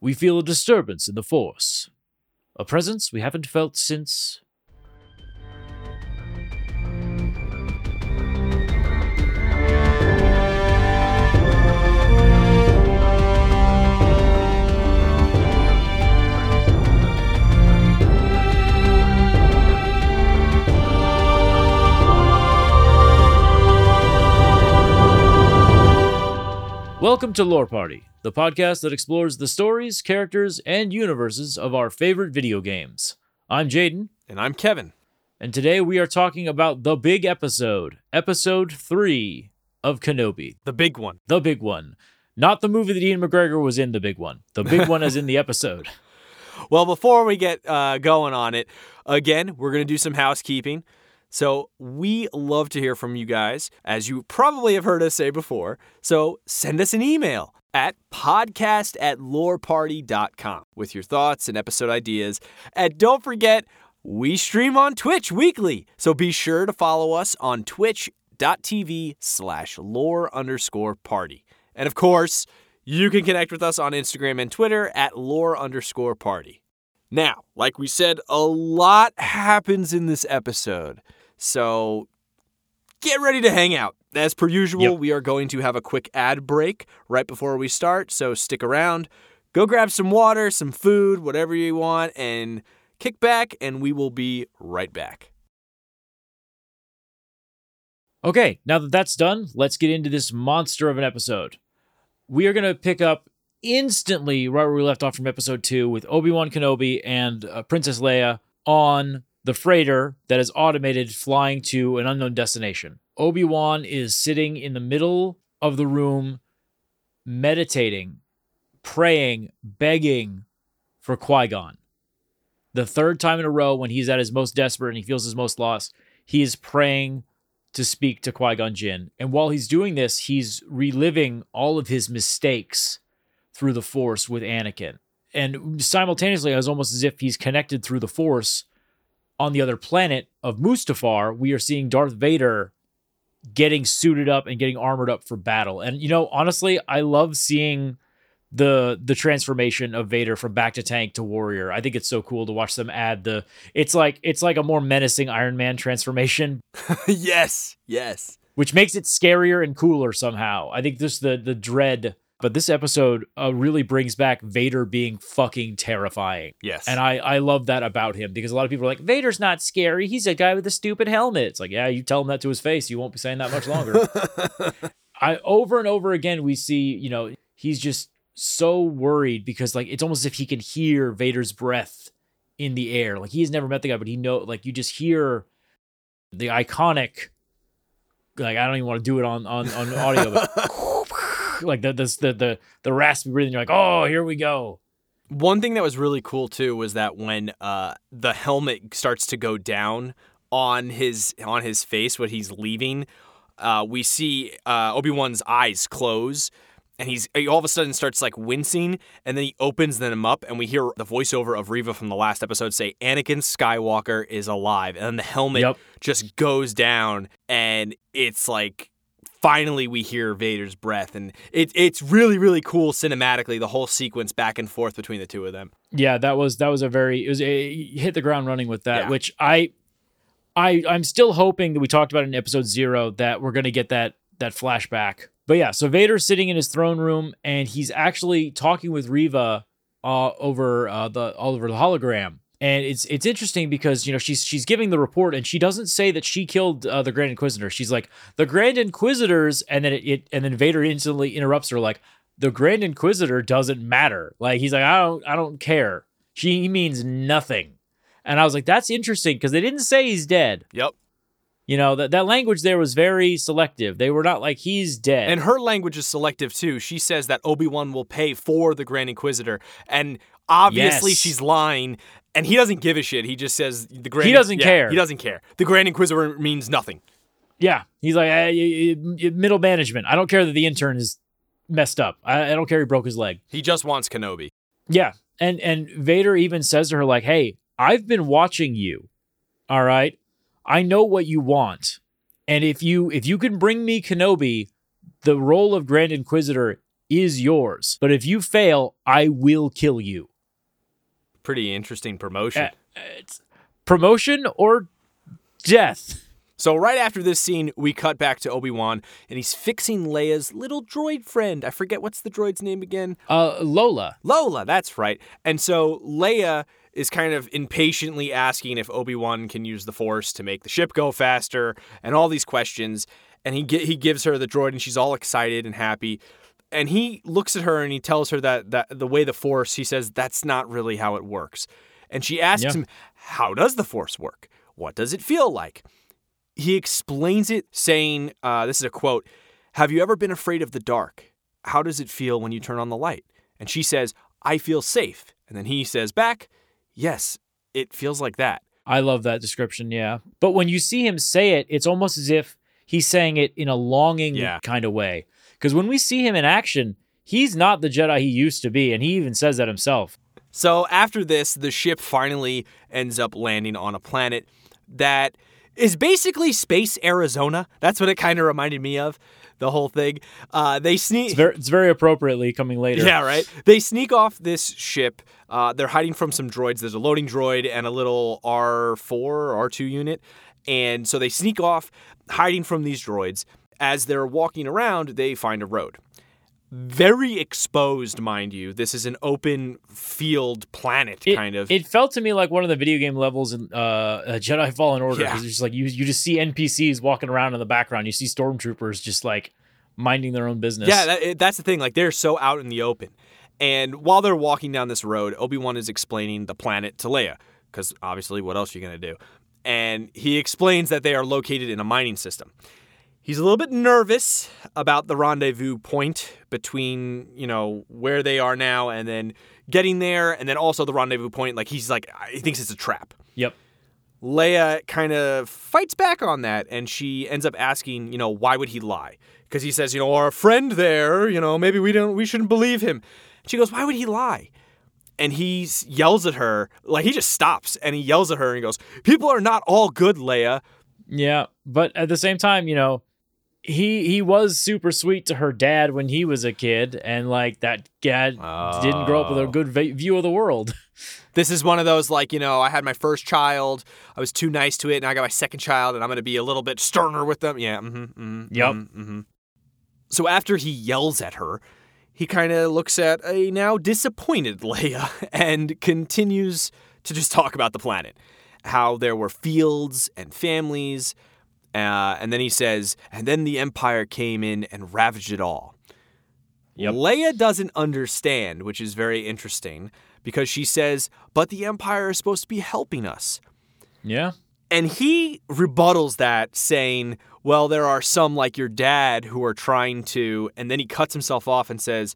We feel a disturbance in the Force. A presence we haven't felt since. Welcome to Lore Party, the podcast that explores the stories, characters, and universes of our favorite video games. I'm Jaden, And I'm Kevin. and today we are talking about the big episode, episode 3 of Kenobi, The big one. the big one. Not the movie that Ewan McGregor was in, the big one. The big one is in the episode. Well, before we get uh, going on it, again, we're going to do some housekeeping. So, we love to hear from you guys, as you probably have heard us say before. So, send us an email at podcast at loreparty.com with your thoughts and episode ideas. And don't forget, we stream on Twitch weekly. So, be sure to follow us on twitch.tv slash lore underscore party. And of course, you can connect with us on Instagram and Twitter at lore underscore party. Now, like we said, a lot happens in this episode. So get ready to hang out. As per usual, Yep. we are going to have a quick ad break right before we start. So stick around. Go grab some water, some food, whatever you want, and kick back, and we will be right back. Okay, now that that's done, let's get into this monster of an episode. We are going to pick up instantly right where we left off from episode two with Obi Wan Kenobi and uh, Princess Leia on the freighter that is automated flying to an unknown destination. Obi Wan is sitting in the middle of the room, meditating, praying, begging for Qui Gon. The third time in a row, when he's at his most desperate and he feels his most lost, he is praying to speak to Qui Gon Jinn. And while he's doing this, he's reliving all of his mistakes through the Force with Anakin. And simultaneously, it's almost as if he's connected through the Force on the other planet of Mustafar. We are seeing Darth Vader getting suited up and getting armored up for battle. And you know, honestly, I love seeing the the transformation of Vader from bacta tank to warrior. I think it's so cool to watch them add the it's like it's like a more menacing Iron Man transformation yes, yes. which makes it scarier and cooler somehow. I think just the the dread, but this episode uh, really brings back Vader being fucking terrifying, Yes. and I I love that about him because a lot of people are like Vader's not scary. He's a guy with a stupid helmet. It's like yeah, you tell him that to his face, you won't be saying that much longer. I over and over again we see you know he's just so worried because like it's almost as if he can hear Vader's breath in the air. Like he's never met the guy, but he know like you just hear the iconic like I don't even want to do it on on, on audio, but like the, the the the the raspy breathing. You're like, oh, here we go. One thing that was really cool too was that when uh, the helmet starts to go down on his on his face when he's leaving, uh, we see uh, Obi Wan's eyes close, and he's he all of a sudden starts like wincing, and then he opens them up, and we hear the voiceover of Reva from the last episode say, "Anakin Skywalker is alive," and then the helmet Yep. just goes down, and it's like finally we hear Vader's breath, and it, it's really really cool cinematically the whole sequence back and forth between the two of them. Yeah, that was that was a very it was a hit the ground running with that, Yeah. which I I I'm still hoping that we talked about in episode zero that we're gonna get that that flashback. But yeah, so Vader's sitting in his throne room and he's actually talking with Reva uh, over uh, the all over the hologram. And it's it's interesting because you know she's she's giving the report and she doesn't say that she killed uh, the Grand Inquisitor. She's like the Grand Inquisitors, and then it, it and then Vader instantly interrupts her like the Grand Inquisitor doesn't matter. Like he's like I don't I don't care. She he means nothing. And I was like that's interesting because they didn't say he's dead. Yep. You know that that language there was very selective. They were not like he's dead. And her language is selective too. She says that Obi Wan will pay for the Grand Inquisitor, and obviously Yes. she's lying. And he doesn't give a shit. He just says the Grand. He doesn't yeah, care. He doesn't care. The Grand Inquisitor means nothing. Yeah, he's like "Eh, y- y- y- middle management. I don't care that the intern is messed up. I, I don't care he broke his leg. He just wants Kenobi. Yeah, and and Vader even says to her like, "Hey, I've been watching you. All right, I know what you want, and if you if you can bring me Kenobi, the role of Grand Inquisitor is yours. But if you fail, I will kill you. Pretty interesting promotion. Uh, it's promotion or death. So right after this scene, we cut back to Obi-Wan and he's fixing Leia's little droid friend. I forget what's the droid's name again? Uh, Lola. Lola, that's right. And so Leia is kind of impatiently asking if Obi-Wan can use the Force to make the ship go faster and all these questions. And he he gives her the droid and she's all excited and happy. And he looks at her and he tells her that that the way the Force, he says that's not really how it works. And she asks Yeah. him, "How does the Force work? What does it feel like?" He explains it saying, uh, "This is a quote: Have you ever been afraid of the dark? How does it feel when you turn on the light?" And she says, "I feel safe." And then he says back, "Yes, it feels like that." I love that description, yeah. But when you see him say it, it's almost as if he's saying it in a longing Yeah. kind of way. Because when we see him in action, he's not the Jedi he used to be, and he even says that himself. So after this, the ship finally ends up landing on a planet that is basically space Arizona. That's what it kind of reminded me of, the whole thing. Uh, they sneak. It's very, it's very appropriately coming later. Yeah, right. They sneak off this ship. Uh, they're hiding from some droids. There's a loading droid and a little R4 R2 unit. And so they sneak off, hiding from these droids. As they're walking around, they find a road. Very exposed, mind you. This is an open field planet, It, kind of. It felt to me like one of the video game levels in uh, uh, Jedi Fallen Order Yeah. because it's just like you you just see NPCs walking around in the background. You see stormtroopers just like minding their own business. Yeah, that, that's the thing. Like they're so out in the open. And while they're walking down this road, Obi Wan is explaining the planet to Leia, because obviously, what else are you gonna do? And he explains that they are located in a mining system. He's a little bit nervous about the rendezvous point between, you know, where they are now and then getting there, and then also the rendezvous point. Like he's like, he thinks it's a trap. Yep. Leia kind of fights back on that and she ends up asking, you know, why would he lie? Because he says, you know, our friend there, you know, maybe we don't we shouldn't believe him. She goes, "Why would he lie?" And he yells at her, like he just stops and he yells at her and he goes, "People are not all good, Leia." Yeah, but at the same time, you know, he he was super sweet to her dad when he was a kid, and like that dad didn't grow up with a Oh. good view of the world. This is one of those like, you know, I had my first child, I was too nice to it, and I got my second child and I'm going to be a little bit sterner with them. Yeah, mhm, mhm. Yep. mhm, mhm. So after he yells at her, he kind of looks at a now disappointed Leia and continues to just talk about the planet. How there were fields and families. Uh, and then he says, and then the Empire came in and ravaged it all. Yep. Leia doesn't understand, which is very interesting because she says, but the Empire is supposed to be helping us. Yeah, And he rebuttals that, saying, Well, there are some like your dad who are trying to. And then he cuts himself off and says,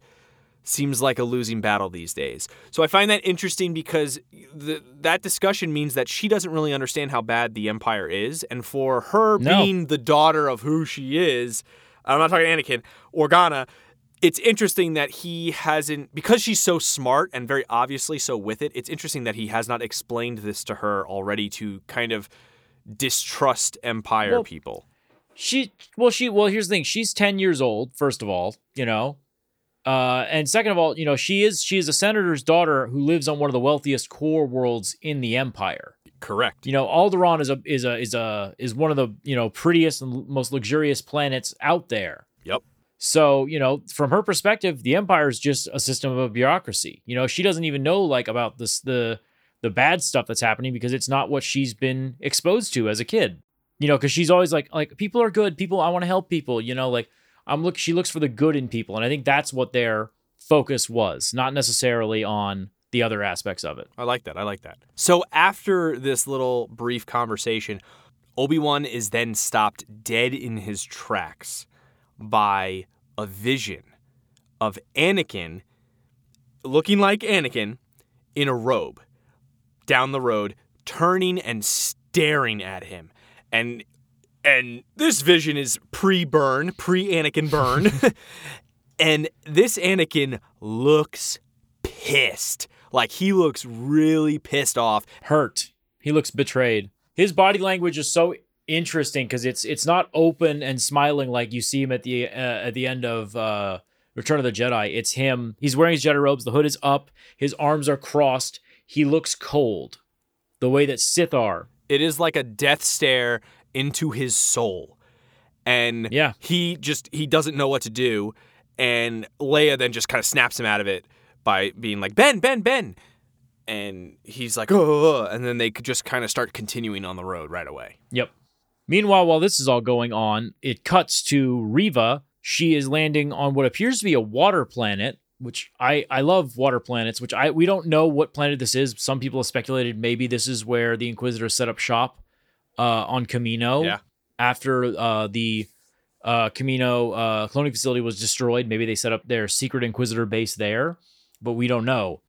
Seems like a losing battle these days. So I find that interesting because the, that discussion means that she doesn't really understand how bad the Empire is. And for her No. being the daughter of who she is, I'm not talking Anakin, Organa, it's interesting that he hasn't because she's so smart and very obviously so with it it's interesting that he has not explained this to her already to kind of distrust empire Well- people she well she well here's the thing she's 10 years old first of all you know uh and second of all you know she is she is a senator's daughter who lives on one of the wealthiest core worlds in the empire. Correct. You know Alderaan is a is a is a is one of the you know prettiest and most luxurious planets out there. Yep. So you know from her perspective the empire is just a system of a bureaucracy. You know she doesn't even know like about this the the bad stuff that's happening because it's not what she's been exposed to as a kid. You know because she's always like like people are good. People i want to help people you know like i'm look she looks for the good in people and i think that's what their focus was not necessarily on the other aspects of it i like that i like that so after this little brief conversation obi-wan is then stopped dead in his tracks by a vision of anakin looking like anakin in a robe down the road, turning and staring at him. And and this vision is pre-burn, pre-Anakin burn. and this Anakin looks pissed. Like he looks really pissed off. hurt. He looks betrayed. His body language is so interesting because it's it's not open and smiling like you see him at the uh, at the end of uh, Return of the Jedi. It's him. He's wearing his Jedi robes. The hood is up. His arms are crossed. He looks cold, the way that Sith are. It is like a death stare into his soul. And Yeah. he just he doesn't know what to do. And Leia then just kind of snaps him out of it by being like, Ben, Ben, Ben. And he's like, oh, and then they could just kind of start continuing on the road right away. Yep. Meanwhile, while this is all going on, it cuts to Reva. She is landing on what appears to be a water planet, which I I love water planets. Which I we don't know what planet this is. Some people have speculated maybe this is where the Inquisitors set up shop uh, on Kamino. Yeah. After uh, the uh, Kamino uh, cloning facility was destroyed, maybe they set up their secret Inquisitor base there, but we don't know.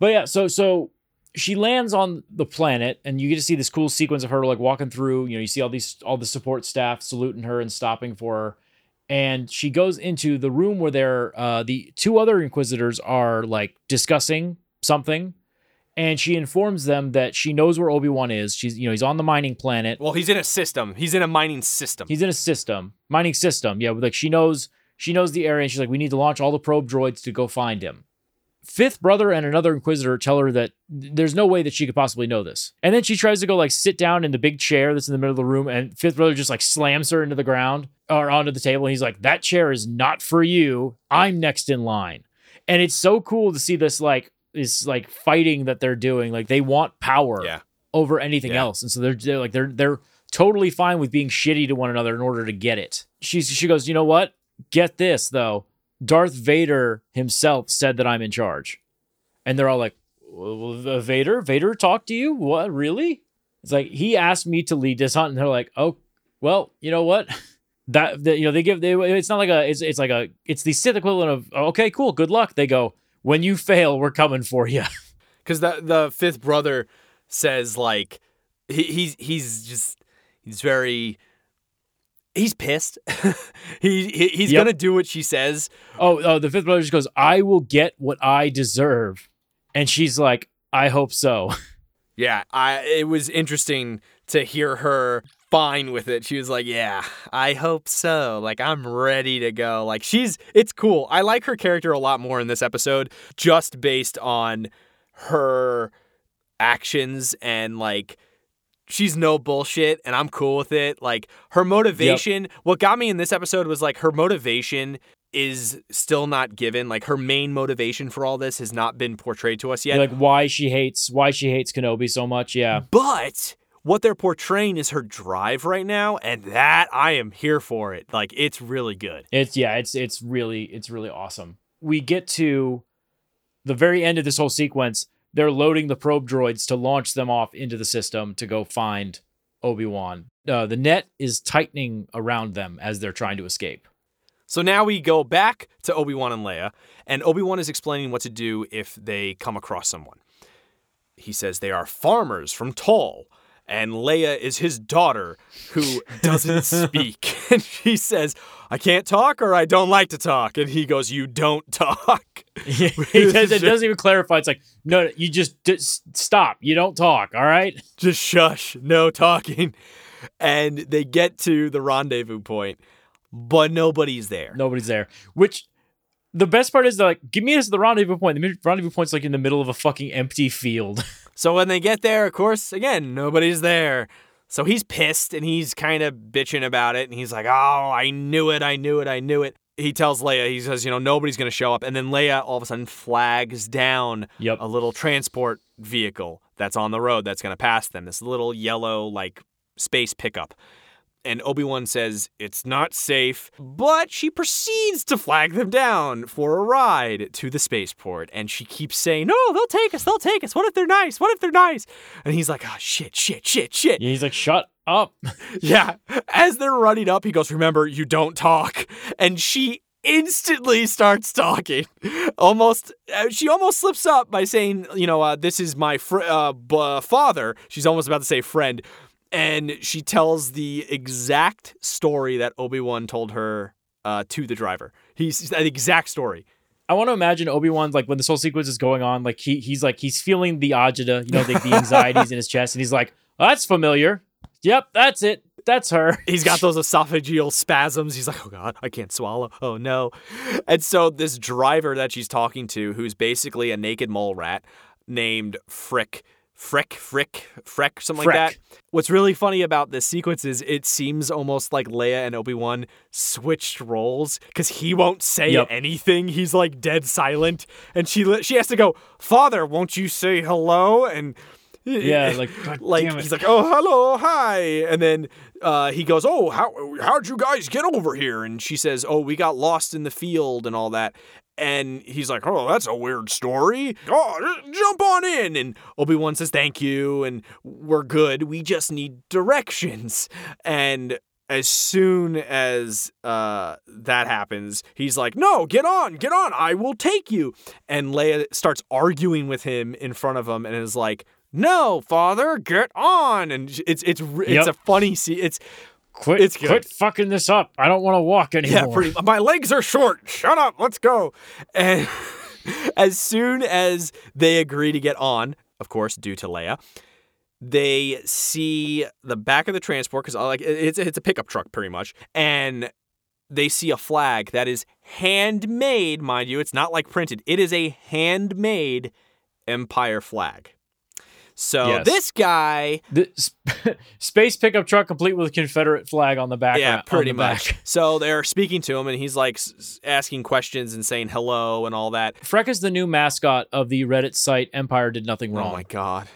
But yeah, so so she lands on the planet and you get to see this cool sequence of her like walking through you know you see all these all the support staff saluting her and stopping for her and she goes into the room where they're uh the two other inquisitors are like discussing something and she informs them that she knows where obi-wan is. She's you know he's on the mining planet. Well, he's in a system. He's in a mining system. he's in a system mining system. Yeah like she knows she knows the area and she's like we need to launch all the probe droids to go find him. Fifth brother and another inquisitor tell her that there's no way that she could possibly know this. And then she tries to go like sit down in the big chair that's in the middle of the room and fifth brother just like slams her into the ground or onto the table and he's like that chair is not for you. I'm next in line. And it's so cool to see this like this like fighting that they're doing like they want power Yeah. over anything Yeah. else. And so they're, they're like they're they're totally fine with being shitty to one another in order to get it. She's she goes you know what? Get this though. Darth vader himself said that i'm in charge. And they're all like vader? Vader talked to you? What? Really? It's like he asked me to lead this hunt and they're like oh well you know what? That, that you know they give they it's not like a it's, it's like a it's the sith equivalent of okay cool good luck. They go when you fail we're coming for you because the the fifth brother says like he, he's he's just he's very he's pissed. he, he he's Yep. gonna do what she says. Oh, oh, the fifth brother just goes, I will get what I deserve. And she's like, I hope so. Yeah, I it was interesting to hear her fine with it. She was like, "Yeah, I hope so. Like I'm ready to go." Like she's it's cool. I like her character a lot more in this episode just based on her actions and like she's no bullshit and I'm cool with it. Like her motivation, what got me in this episode was like her motivation is still not given. Like her main motivation for all this has not been portrayed to us yet. like why she hates why she hates Kenobi so much. Yeah. But what they're portraying is her drive right now, and that I am here for it. Like it's really good. It's yeah, it's it's really it's really awesome. We get to the very end of this whole sequence. They're loading the probe droids to launch them off into the system to go find Obi-Wan. Uh, the net is tightening around them as they're trying to escape. So now we go back to Obi Wan and Leia, and Obi Wan is explaining what to do if they come across someone. He says they are farmers from Tall, and Leia is his daughter who doesn't speak. And she says, I can't talk or I don't like to talk. And he goes, You don't talk. he does, it doesn't even clarify. It's like, no, you just, just stop. You don't talk. All right. just shush, no talking. And they get to the rendezvous point, but nobody's there. Nobody's there. Which the best part is they're like, give me us the rendezvous point. The rendezvous point's like in the middle of a fucking empty field. So when they get there, of course, again, nobody's there. So he's pissed and he's kind of bitching about it. And he's like, oh, I knew it, I knew it, I knew it. He tells Leia, he says, you know, nobody's going to show up. And then Leia all of a sudden flags down Yep. a little transport vehicle that's on the road that's going to pass them. This little yellow, like, space pickup. And Obi Wan says it's not safe, but she proceeds to flag them down for a ride to the spaceport. And she keeps saying, No, they'll take us, they'll take us. What if they're nice? What if they're nice? And he's like, Oh, shit, shit, shit, shit. He's like, shut up. Yeah. As they're running up, he goes, Remember, you don't talk. And she instantly starts talking. Almost, uh, she almost slips up by saying, You know, uh, this is my fr- uh, b- father. She's almost about to say friend. And she tells the exact story that Obi Wan told her uh, to the driver. He's the exact story. I want to imagine Obi Wan's like when this whole sequence is going on, like he he's like he's feeling the agita, you know, the, the anxieties in his chest, and he's like, oh, "That's familiar. Yep, that's it." that's her. He's got those esophageal spasms. He's like, oh God, I can't swallow. Oh no. And so this driver that she's talking to, who's basically a naked mole rat named Frick. Frick, Frick, Freck, something like that. What's really funny about this sequence is it seems almost like Leia and Obi Wan switched roles because he won't say Yep. anything. He's like dead silent, and she she has to go, "Father, won't you say hello?" And Yeah, like, like he's like, "Oh, hello, hi," and then uh, he goes, "Oh, how how'd you guys get over here?" And she says, "Oh, we got lost in the field and all that." And he's like, "Oh, that's a weird story. Oh, jump on in." And Obi Wan says, "Thank you," and we're good. We just need directions. And as soon as uh, that happens, he's like, "No, get on, get on. I will take you." And Leia starts arguing with him in front of him, and is like, "No, father, get on." And it's it's it's Yep. a funny scene. It's quit, it's good. quit fucking this up. I don't want to walk anymore. yeah, pretty. My legs are short. Shut up. Let's go. And as soon as they agree to get on, of course, due to Leia, they see the back of the transport because uh, like it's it's a pickup truck pretty much, and they see a flag that is handmade, mind you. It's not like printed. It is a handmade Empire flag. So Yes. this guy The sp- space pickup truck complete with Confederate flag on the back. Yeah, pretty much. back. So they're speaking to him, and he's like asking questions and saying hello and all that. Freck is the new mascot of the Reddit site Empire Did Nothing oh Wrong. Oh my god.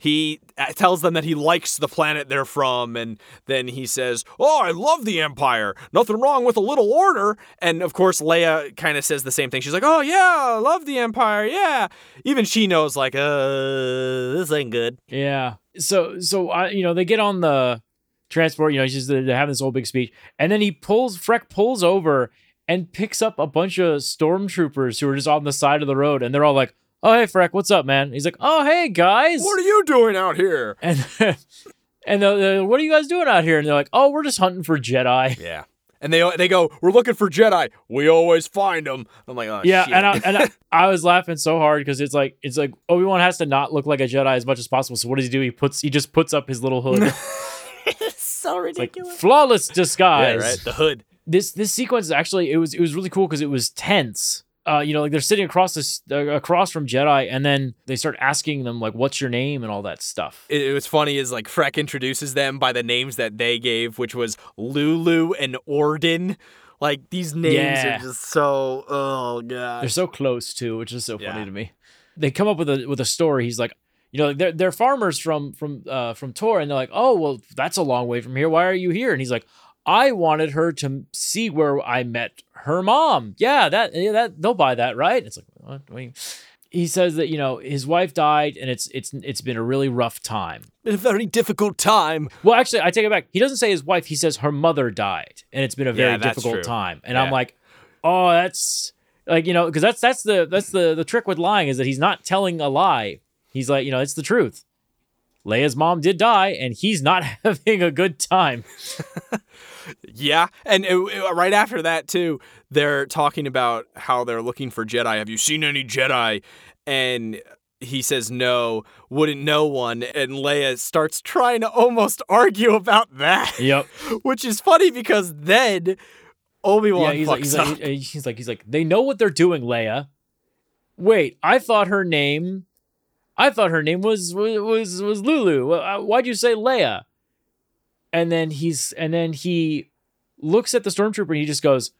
He uh, tells them that he likes the planet they're from, and then he says, "Oh, I love the Empire. Nothing wrong with a little order." And of course, Leia kind of says the same thing. She's like, "Oh yeah, I love the Empire. Yeah." Even she knows, like, uh, this ain't good. Yeah. So so I you know they get on the transport. You know, he's just they're having this whole big speech, and then he pulls Freck pulls over and picks up a bunch of stormtroopers who are just on the side of the road, and they're all like, "Oh hey Freck, what's up, man?" He's like, "Oh hey guys," What are you doing out here? and and they're, they're, what are you guys doing out here? And they're like, "Oh, we're just hunting for Jedi." Yeah. And they they go, "We're looking for Jedi. We always find them." I'm like, "Oh Yeah, shit." and I, and I, I was laughing so hard because it's like it's like Obi Wan has to not look like a Jedi as much as possible. So what does he do? He puts he just puts up his little hood, it's so like ridiculous. flawless yeah, disguise. right. The hood. This this sequence is actually it was it was really cool because it was tense. Uh, you know, like they're sitting across this uh, across from Jedi, and then they start asking them like, "What's your name?" and all that stuff. it, it was funny is like Freck introduces them by the names that they gave, which was Lulu and Orden. Like these names Yeah. are just so oh god. They're so close too, which is so funny Yeah. to me. They come up with a with a story. He's like, you know, they're they're farmers from from uh from Tor, and they're like, oh well, that's a long way from here. Why are you here? And he's like, I wanted her to see where I met her mom. Yeah, that yeah, that they'll buy that, right? It's like, what? What He says that you know his wife died, and it's it's it's been a really rough time. been a very difficult time. Well, actually, I take it back. He doesn't say his wife. He says her mother died, and it's been a very Yeah, difficult true. time. And Yeah. I'm like, oh, that's like you know, because that's that's the that's the the trick with lying is that he's not telling a lie. He's like, you know, it's the truth. Leia's mom did die, and he's not having a good time. Yeah, and it- it- right after that too, they're talking about how they're looking for Jedi. Have you seen any Jedi? And he says no. Wouldn't know one. And Leia starts trying to almost argue about that, Yep. which is funny because then Obi Wan yeah, he's fucks like, he's up. like, he's like, he's like, they know what they're doing, Leia. Wait, I thought her name, I thought her name was was was Lulu. Uh, Why'd you say Leia? And then he's and then he looks at the stormtrooper and he just goes,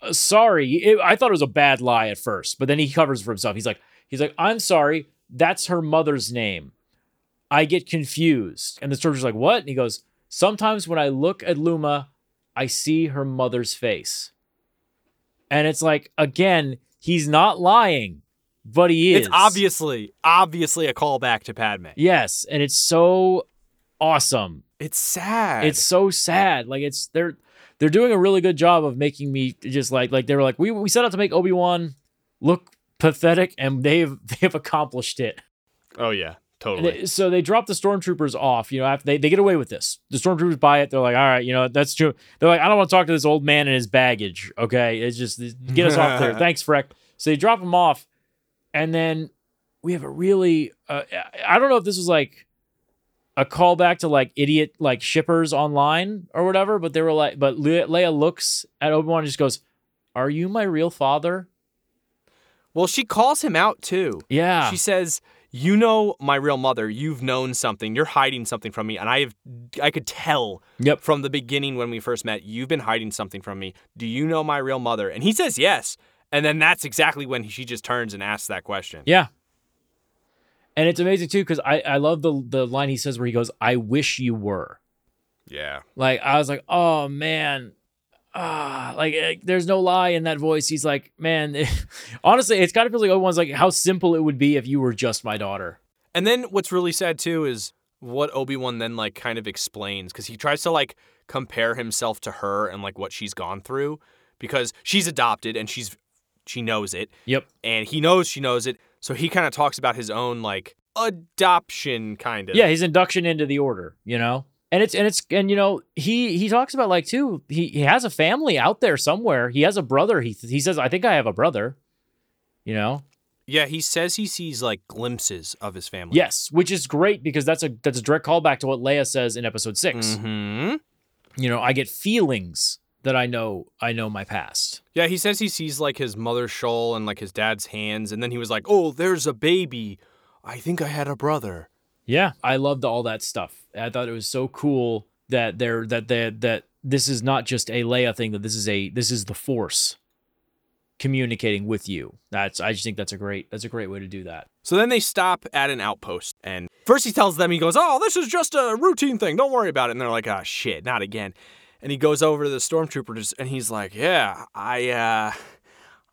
"Uh, "Sorry, it, I thought it was a bad lie at first, but then he covers for himself. He's like, he's like, I'm sorry, that's her mother's name. I get confused." And the stormtrooper's like, "What?" And he goes, "Sometimes when I look at Luma, I see her mother's face. And it's like, again, he's not lying, but he is. It's obviously, obviously a callback to Padme. Yes. And it's so awesome. It's sad. It's so sad. Like it's they're they're doing a really good job of making me just like like they were like, we we set out to make Obi-Wan look pathetic, and they've they've accomplished it. oh yeah, totally. they- so they drop the stormtroopers off. You know, after they, they get away with this. The stormtroopers buy it. They're like, all right, you know, that's true. They're like, I don't want to talk to this old man and his baggage. Okay, it's just get us off there. Thanks, Freck. So they drop him off, and then we have a really. Uh, I don't know if this was like a callback to like idiot like shippers online or whatever. But they were like, but Le- Leia looks at Obi Wan and just goes, "Are you my real father?" Well, she calls him out too. Yeah, She says, "You know my real mother. You've known something. You're hiding something from me, and I have I could tell Yep. from the beginning when we first met. You've been hiding something from me. Do you know my real mother?" And he says, "Yes." And then that's exactly when she just turns and asks that question. Yeah. And it's amazing too because I, I love the the line he says where he goes, "I wish you were." Yeah. Like I was like, "Oh man." Ah, like eh, there's no lie in that voice. He's like, man, honestly, it's kind of feels like Obi-Wan's like how simple it would be if you were just my daughter. And then what's really sad too is what Obi-Wan then like kind of explains cuz he tries to like compare himself to her and like what she's gone through because she's adopted and she's she knows it Yep. and he knows she knows it. So he kind of talks about his own like adoption kind of. Yeah, his induction into the order, you know? And it's and it's and you know, he he talks about like too, he he has a family out there somewhere. He has a brother. He he says, I think I have a brother. You know? Yeah, he says he sees like glimpses of his family. Yes, which is great because that's a that's a direct callback to what Leia says in episode 6 hmm You know, I get feelings that I know I know my past. Yeah, he says he sees like his mother's shawl and like his dad's hands, and then he was like, "Oh, there's a baby. I think I had a brother." Yeah, I loved all that stuff. I thought it was so cool that they're that that this is not just a Leia thing. That this is a this is the Force communicating with you. That's I just think that's a great that's a great way to do that. So then they stop at an outpost, and first he tells them, he goes, "Oh, this is just a routine thing. Don't worry about it." And they're like, "Ah, shit, not again." And he goes over to the stormtroopers, and he's like, "Yeah, I uh,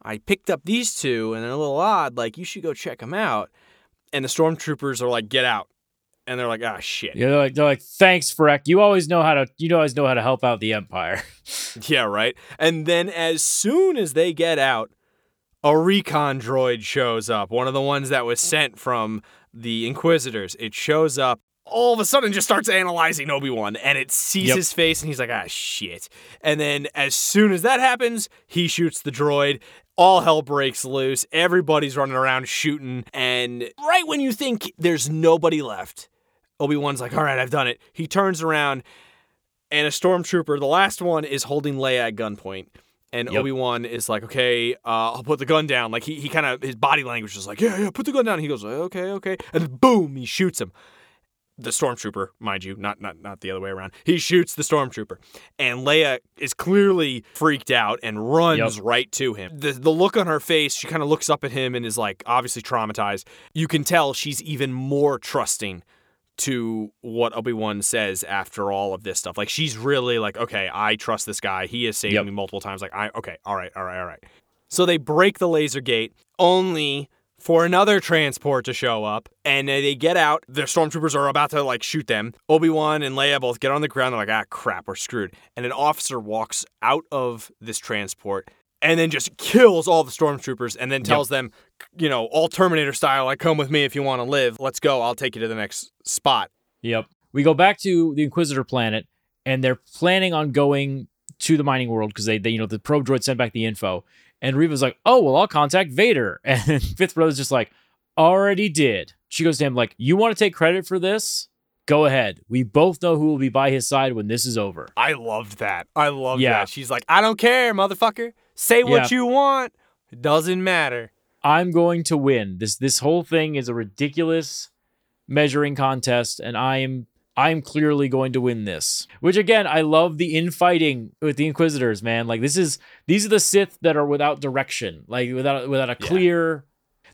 I picked up these two, and they're a little odd. Like, you should go check them out." And the stormtroopers are like, "Get out!" And they're like, "Ah, shit." Yeah, they're like they're like thanks, Freck. You always know how to you always know how to help out the Empire. Yeah, right. And then as soon as they get out, a recon droid shows up. One of the ones that was sent from the Inquisitors. It shows up. All of a sudden, just starts analyzing Obi Wan, and it sees Yep. his face, and he's like, "Ah, shit!" And then, as soon as that happens, he shoots the droid. All hell breaks loose. Everybody's running around shooting, and right when you think there's nobody left, Obi Wan's like, "All right, I've done it." He turns around, and a stormtrooper, the last one, is holding Leia at gunpoint. And Yep. Obi Wan is like, okay, uh, I'll put the gun down. Like he, he kind of his body language is like, yeah, yeah, put the gun down. he goes, okay, okay, and boom, he shoots him. The stormtrooper, mind you, not not not the other way around. He shoots the stormtrooper, and Leia is clearly freaked out and runs right to him. The the look on her face, she kind of looks up at him and is like obviously traumatized. You can tell she's even more trusting to what Obi-Wan says after all of this stuff. Like she's really like, okay, I trust this guy. He has saved Yep. me multiple times. Like, I okay, all right, all right, all right. So they break the laser gate only for another transport to show up and they get out. The stormtroopers are about to like shoot them. Obi-Wan and Leia both get on the ground. They're like, ah, crap, we're screwed. And an officer walks out of this transport and then just kills all the stormtroopers and then tells them, you know, all Terminator style, like, come with me if you want to live. Let's go. I'll take you to the next spot. Yep. We go back to the Inquisitor planet, and they're planning on going to the mining world because they, they, you know, the probe droid sent back the info. And Reva's like, "Oh, well, I'll contact Vader." And Fifth Brother's just like, "Already did." She goes to him like, "You want to take credit for this? Go ahead. We both know who will be by his side when this is over." I loved that. I loved Yeah. that. She's like, I don't care, motherfucker. Say what Yeah. you want. It doesn't matter. I'm going to win. This this whole thing is a ridiculous measuring contest, and I'm I'm clearly going to win this. Which again, I love the infighting with the Inquisitors, man. Like this is these are the Sith that are without direction, like without without a Yeah. clear.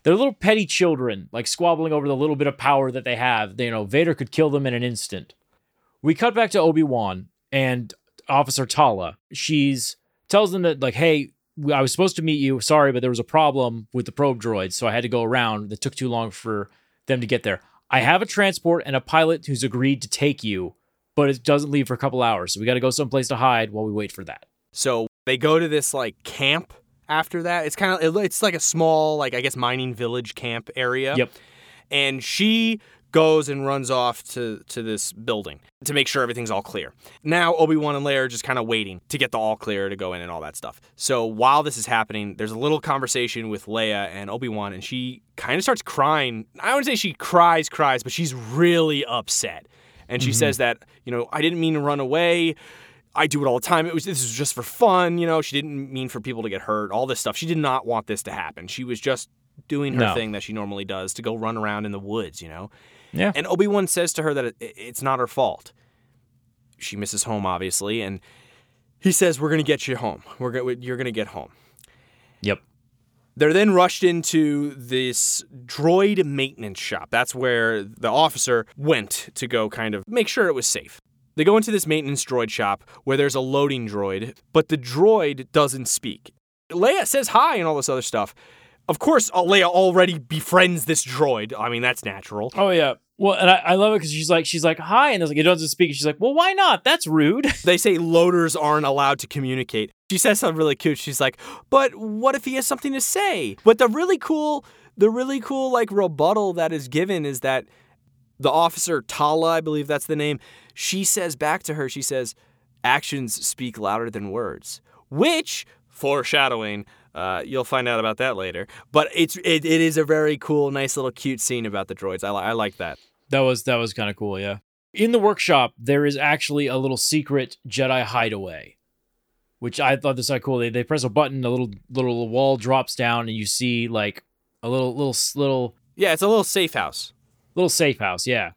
They're little petty children, like squabbling over the little bit of power that they have. They, you know, Vader could kill them in an instant. We cut back to Obi Wan and Officer Tala. She's tells them that like, hey, I was supposed to meet you. Sorry, but there was a problem with the probe droids, so I had to go around. It took too long for them to get there. I have a transport and a pilot who's agreed to take you, but it doesn't leave for a couple hours. So we got to go someplace to hide while we wait for that. So they go to this like camp after that. It's kind of it's like a small like I guess mining village camp area. Yep. And she goes and runs off to to this building to make sure everything's all clear. Now Obi-Wan and Leia are just kind of waiting to get the all clear to go in and all that stuff. So while this is happening, there's a little conversation with Leia and Obi-Wan and she kind of starts crying. I wouldn't say she cries cries, but she's really upset. And she mm-hmm. says that, you know, I didn't mean to run away. I do it all the time. It was this was just for fun, you know. She didn't mean for people to get hurt. All this stuff. She did not want this to happen. She was just doing her No. thing that she normally does to go run around in the woods, you know. Yeah. And Obi Wan says to her that it, it's not her fault. She misses home, obviously, and he says, "We're gonna get you home. We're gonna, you're gonna get home." Yep. They're then rushed into this droid maintenance shop. That's where the officer went to go kind of make sure it was safe. They go into this maintenance droid shop where there's a loading droid, but the droid doesn't speak. Leia says hi and all this other stuff. Of course, uh, Leia already befriends this droid. I mean, that's natural. Oh yeah. Well, and I, I love it because she's like, she's like, hi, and there's like, it doesn't speak. She's like, well, why not? That's rude. They say loaders aren't allowed to communicate. She says something really cute. She's like, "But what if he has something to say?" But the really cool, the really cool like rebuttal that is given is that the officer Tala, I believe that's the name, she says back to her, she says, "Actions speak louder than words," which foreshadowing. Uh, you'll find out about that later. But it's it, it is a very cool, nice little cute scene about the droids. I, li- I like that. That was that was kind of cool, yeah. In the workshop, there is actually a little secret Jedi hideaway, which I thought this was cool. They they press a button, a little little wall drops down, and you see like a little little little Yeah, it's a little safe house. little safe house, yeah.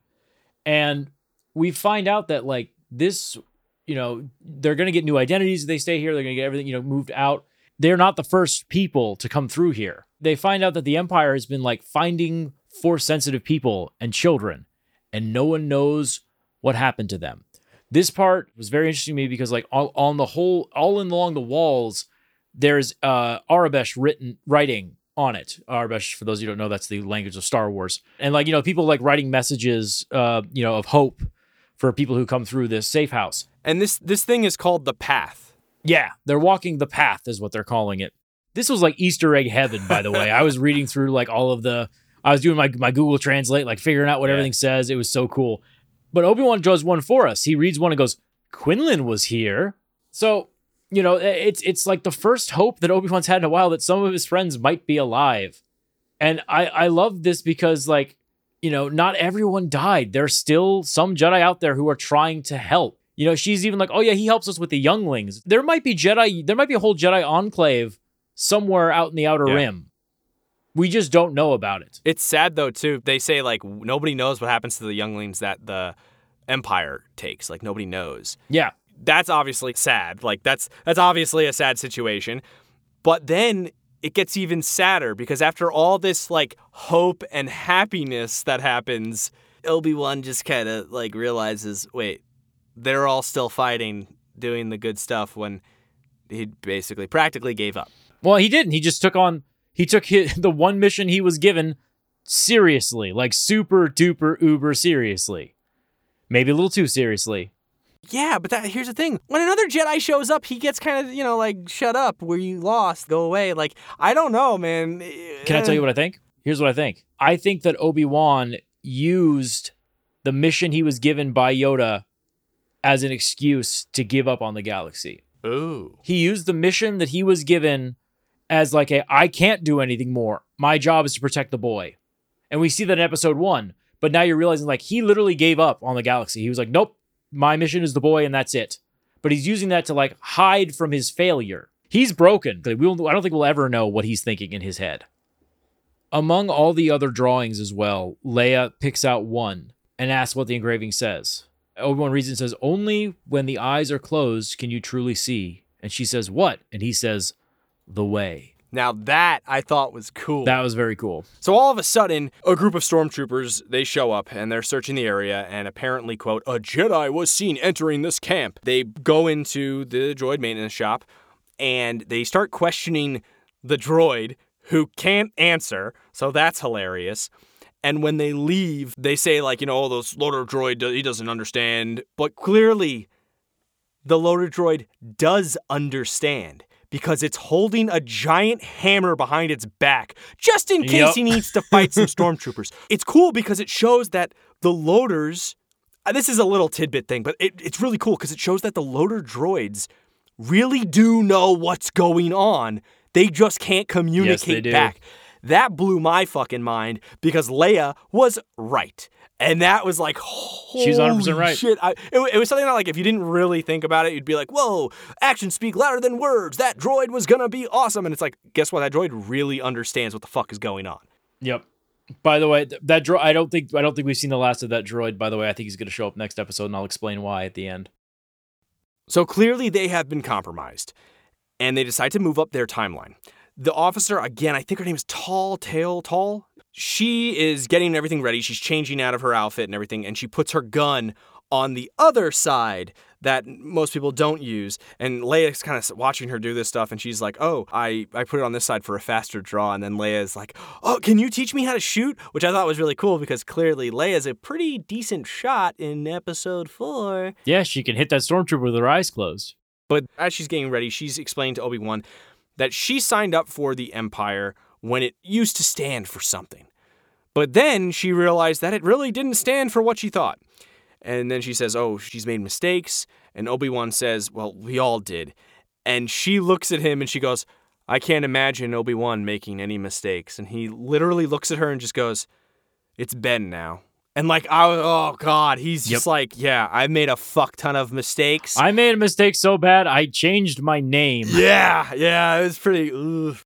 And we find out that like this, you know, they're gonna get new identities if they stay here. They're gonna get everything, you know, moved out. They're not the first people to come through here. They find out that the Empire has been like finding force sensitive people and children, and no one knows what happened to them. This part was very interesting to me because like all, on the whole, all in along the walls, there's uh Aurebesh written writing on it. Aurebesh, for those you who don't know, that's the language of Star Wars. And like, you know, people like writing messages uh, you know, of hope for people who come through this safe house. And this this thing is called the Path. Yeah, they're walking the path is what they're calling it. This was like Easter egg heaven, by the way. I was reading through like all of the I was doing my my Google Translate, like figuring out what Yeah. everything says. It was so cool. But Obi-Wan draws one for us. He reads one and goes, Quinlan was here. So, you know, it's it's like the first hope that Obi-Wan's had in a while that some of his friends might be alive. And I I love this because like, you know, not everyone died. There's still some Jedi out there who are trying to help. You know, she's even like, "Oh yeah, he helps us with the younglings." There might be Jedi there might be a whole Jedi enclave somewhere out in the outer Yeah. rim. We just don't know about it. It's sad though too. They say like nobody knows what happens to the younglings that the Empire takes. Like nobody knows. Yeah. That's obviously sad. Like that's that's obviously a sad situation. But then it gets even sadder because after all this like hope and happiness that happens, Obi-Wan just kind of like realizes, wait, they're all still fighting, doing the good stuff when he basically practically gave up. Well, he didn't. He just took on he took his, the one mission he was given seriously, like super duper uber seriously. Maybe a little too seriously. Yeah, but that, here's the thing. When another Jedi shows up, he gets kind of, you know, like, shut up, where you lost, go away. Like, I don't know, man. Can I tell you what I think? Here's what I think. I think that Obi-Wan used the mission he was given by Yoda as an excuse to give up on the galaxy. Ooh. He used the mission that he was given as like a I can't do anything more. My job is to protect the boy. And we see that in episode 1. But now you're realizing like he literally gave up on the galaxy. He was like, "Nope, my mission is the boy and that's it." But he's using that to like hide from his failure. He's broken. Like, We'll, I don't think we'll ever know what he's thinking in his head. Among all the other drawings as well, Leia picks out one and asks what the engraving says. Obi-Wan reads it and says, Only when the eyes are closed can you truly see. And she says, What? And he says, The way. Now that I thought was cool. That was very cool. so all of a sudden, a group of stormtroopers, they show up and they're searching the area and apparently, quote, a Jedi was seen entering this camp. They go into the droid maintenance shop and they start questioning the droid who can't answer. So that's hilarious. And when they leave, they say like, you know, oh, those loader droid, he doesn't understand. But clearly, the loader droid does understand because it's holding a giant hammer behind its back just in case Yep. he needs to fight some stormtroopers. It's cool because it shows that the loaders. uh, This is a little tidbit thing, but it, it's really cool because it shows that the loader droids really do know what's going on. They just can't communicate do. back. That blew my fucking mind because Leia was right. And that was like, She was 100% holy right. Shit, I, it, it was something that like if you didn't really think about it, you'd be like, "Whoa, actions speak louder than words." That droid was gonna be awesome, and it's like, guess what? That droid really understands what the fuck is going on. Yep. By the way, that droid. I don't think I don't think we've seen the last of that droid. By the way, I think he's going to show up next episode, and I'll explain why at the end. So clearly they have been compromised, and they decide to move up their timeline. The officer, again, I think her name is Tall Tail Tall. She is getting everything ready. She's changing out of her outfit and everything, and she puts her gun on the other side that most people don't use. And Leia's kind of watching her do this stuff, and she's like, "Oh, I I put it on this side for a faster draw." And then Leia's like, "Oh, can you teach me how to shoot?" Which I thought was really cool because clearly Leia's a pretty decent shot in episode four. Yeah, she can hit that stormtrooper with her eyes closed. But as she's getting ready, she's explaining to Obi Wan that she signed up for the Empire when it used to stand for something. But then she realized that it really didn't stand for what she thought. And then she says, Oh, she's made mistakes. And Obi Wan says, Well, we all did. And she looks at him and she goes, I can't imagine Obi Wan making any mistakes. And he literally looks at her and just goes, It's Ben now. And like, I, was, oh God, he's just like, Yeah, I made a fuck ton of mistakes. I made a mistake so bad I changed my name. Yeah, yeah, it was pretty. Ugh.